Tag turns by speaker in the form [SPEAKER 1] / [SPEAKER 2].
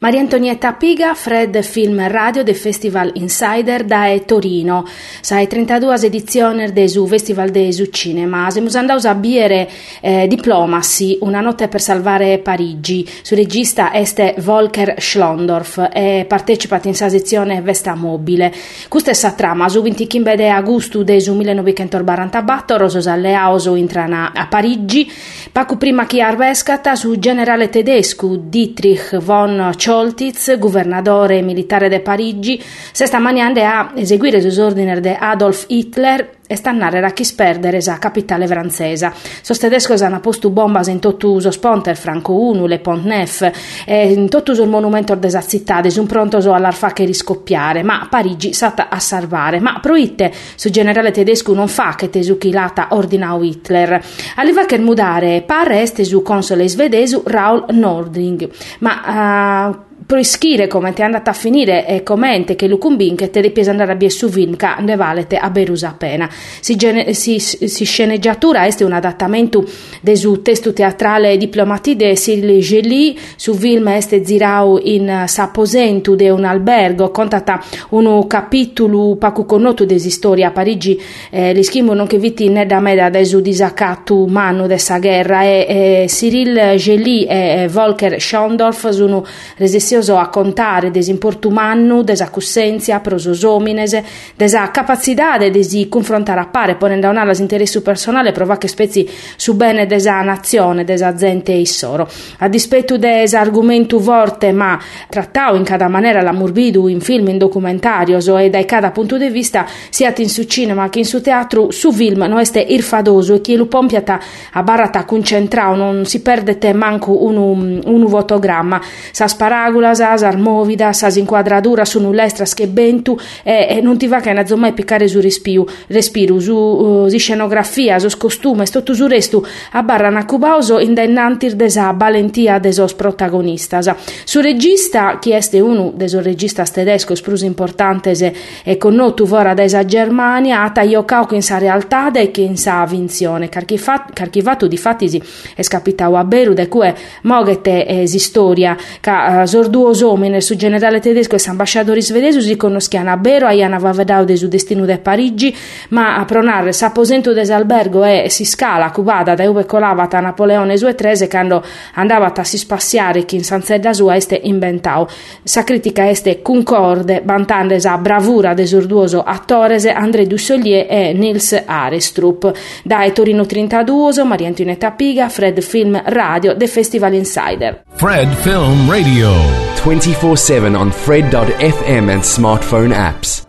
[SPEAKER 1] Maria Antonietta Piga, Fred Film Radio del Festival Insider da Torino. Sai 32 edizione del Festival de su Cinema. Siamo andati a biere eh, Diplomacy, una notte per salvare Parigi. Su regista este Volker Schlondorf e partecipa in sezione Vesta Mobile. Questa è sa trama, su 25 de agosto del 1944, Rososa Leauso entrana a Parigi, Pacu prima che arvescata su generale tedesco Dietrich von Scholtitz, governatore militare di Parigi, si sta maniando a eseguire gli ordini di Adolf Hitler e stannare a chi sperdere sa capitale francese. Sos tedescos hanno posto bombas in tutto uso sponter Franco 1, Le Pont Neuf e in tutto il monumento desa città, un pronto all'arfa che riscoppiare, ma Parigi stata a salvare. Ma proitte su generale tedesco non fa che tesuchilata ordinau Hitler. Arriva che mudare pare este su console svedese Raul Nording, ma uh, proischire come ti è andata a finire e commente che Lucumbin che te ripiesa andare a bie su film che ne valete a berusa pena. Si, gene, si, si sceneggiatura este un adattamento de su testo teatrale diplomati de Cyril Gelli su film este zirau in saposentu de un albergo. Contata un capitolo poco connoto de storia a Parigi. Eh, li scrivono che viti ne da meda de su disaccato umano de sa guerra. E, e Cyril Gelli e, Volker Schondorf sono resessioni prezioso a contare desimporto umano, desa cussenzia, prosos homines, desa capacità de si confrontare a pare, ponendo una l'interesse personale, prova che spezzi su bene desa nazione, desa gente e soro. A dispetto desa argomento forte, ma trattao in cada maniera la morbidu in film, in documentario, e dai cada punto di vista, sia in su cinema che in su teatro, su film non este irfadoso e chi lo pompiata a barata concentrao, non si perde te manco un, un, fotogramma, sa sparagula sas armovida, sas inquadratura su null'estra schebentu e, e non ti va che non mai piccare su respiro, respiro su uh, si scenografia, su costume, tutto su restu a barra nacubauso indennantir desa valentia desos protagonistas. Su regista, chi este uno desos registas tedescos prus importantes e connotu vora desa Germania, a tagliocao che in sa realtà e che in sa vinzione, carchivato di fatti si è scapitao a Beru, de cui moghete es storia, ca uh, duos homines su generale tedesco e ambasciatori svedesi si conosciano a Bero a Iana Vavedaude su destino de Parigi ma a pronare s'apposento des albergo e si scala cubada da uve colavata Napoleone sue trese quando andava a si spassiare chi in sanzedda sua este inventau. Sa critica este concorde bantandes a bravura desorduoso attorese André Dussolier e Nils Arestrup. Da Torino 32 Maria Antonietta Piga Fred Film Radio The Festival Insider.
[SPEAKER 2] Fred Film Radio 24 7 on Fred.fm and smartphone apps.